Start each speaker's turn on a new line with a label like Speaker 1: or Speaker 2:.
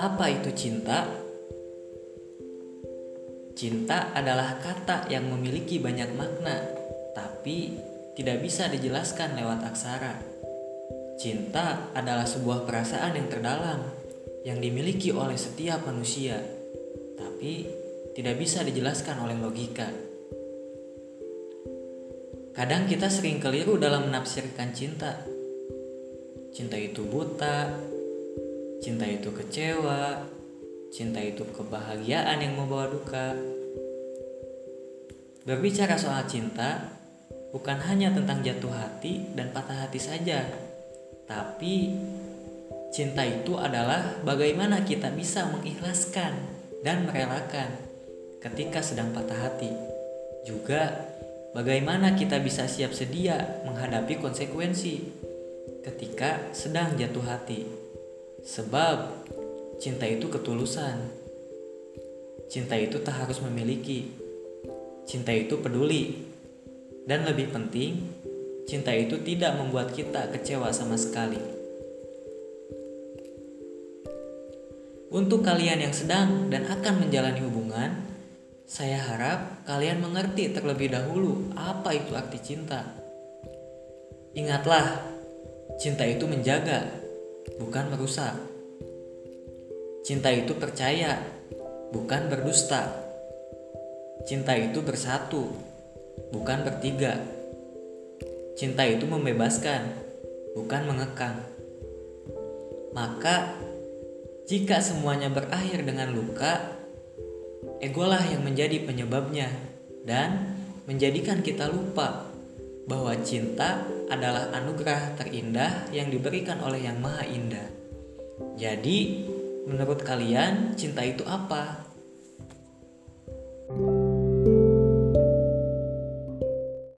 Speaker 1: Apa itu cinta? Cinta adalah kata yang memiliki banyak makna, tapi tidak bisa dijelaskan lewat aksara. Cinta adalah sebuah perasaan yang terdalam yang dimiliki oleh setiap manusia, tapi tidak bisa dijelaskan oleh logika. Kadang kita sering keliru dalam menafsirkan cinta. Cinta itu buta, Cinta itu kecewa, cinta itu kebahagiaan yang membawa duka. Berbicara soal cinta bukan hanya tentang jatuh hati dan patah hati saja, tapi cinta itu adalah bagaimana kita bisa mengikhlaskan dan merelakan ketika sedang patah hati. Juga bagaimana kita bisa siap sedia menghadapi konsekuensi ketika sedang jatuh hati. Sebab cinta itu ketulusan. Cinta itu tak harus memiliki. Cinta itu peduli. Dan lebih penting, cinta itu tidak membuat kita kecewa sama sekali. Untuk kalian yang sedang dan akan menjalani hubungan, saya harap kalian mengerti terlebih dahulu apa itu arti cinta. Ingatlah, cinta itu menjaga, bukan merusak. Cinta itu percaya, bukan berdusta. Cinta itu bersatu, bukan bertiga. Cinta itu membebaskan, bukan mengekang. Maka, jika semuanya berakhir dengan luka, egolah yang menjadi penyebabnya dan menjadikan kita lupa bahwa cinta adalah anugerah terindah yang diberikan oleh Yang Maha Indah. Jadi, menurut kalian cinta itu apa?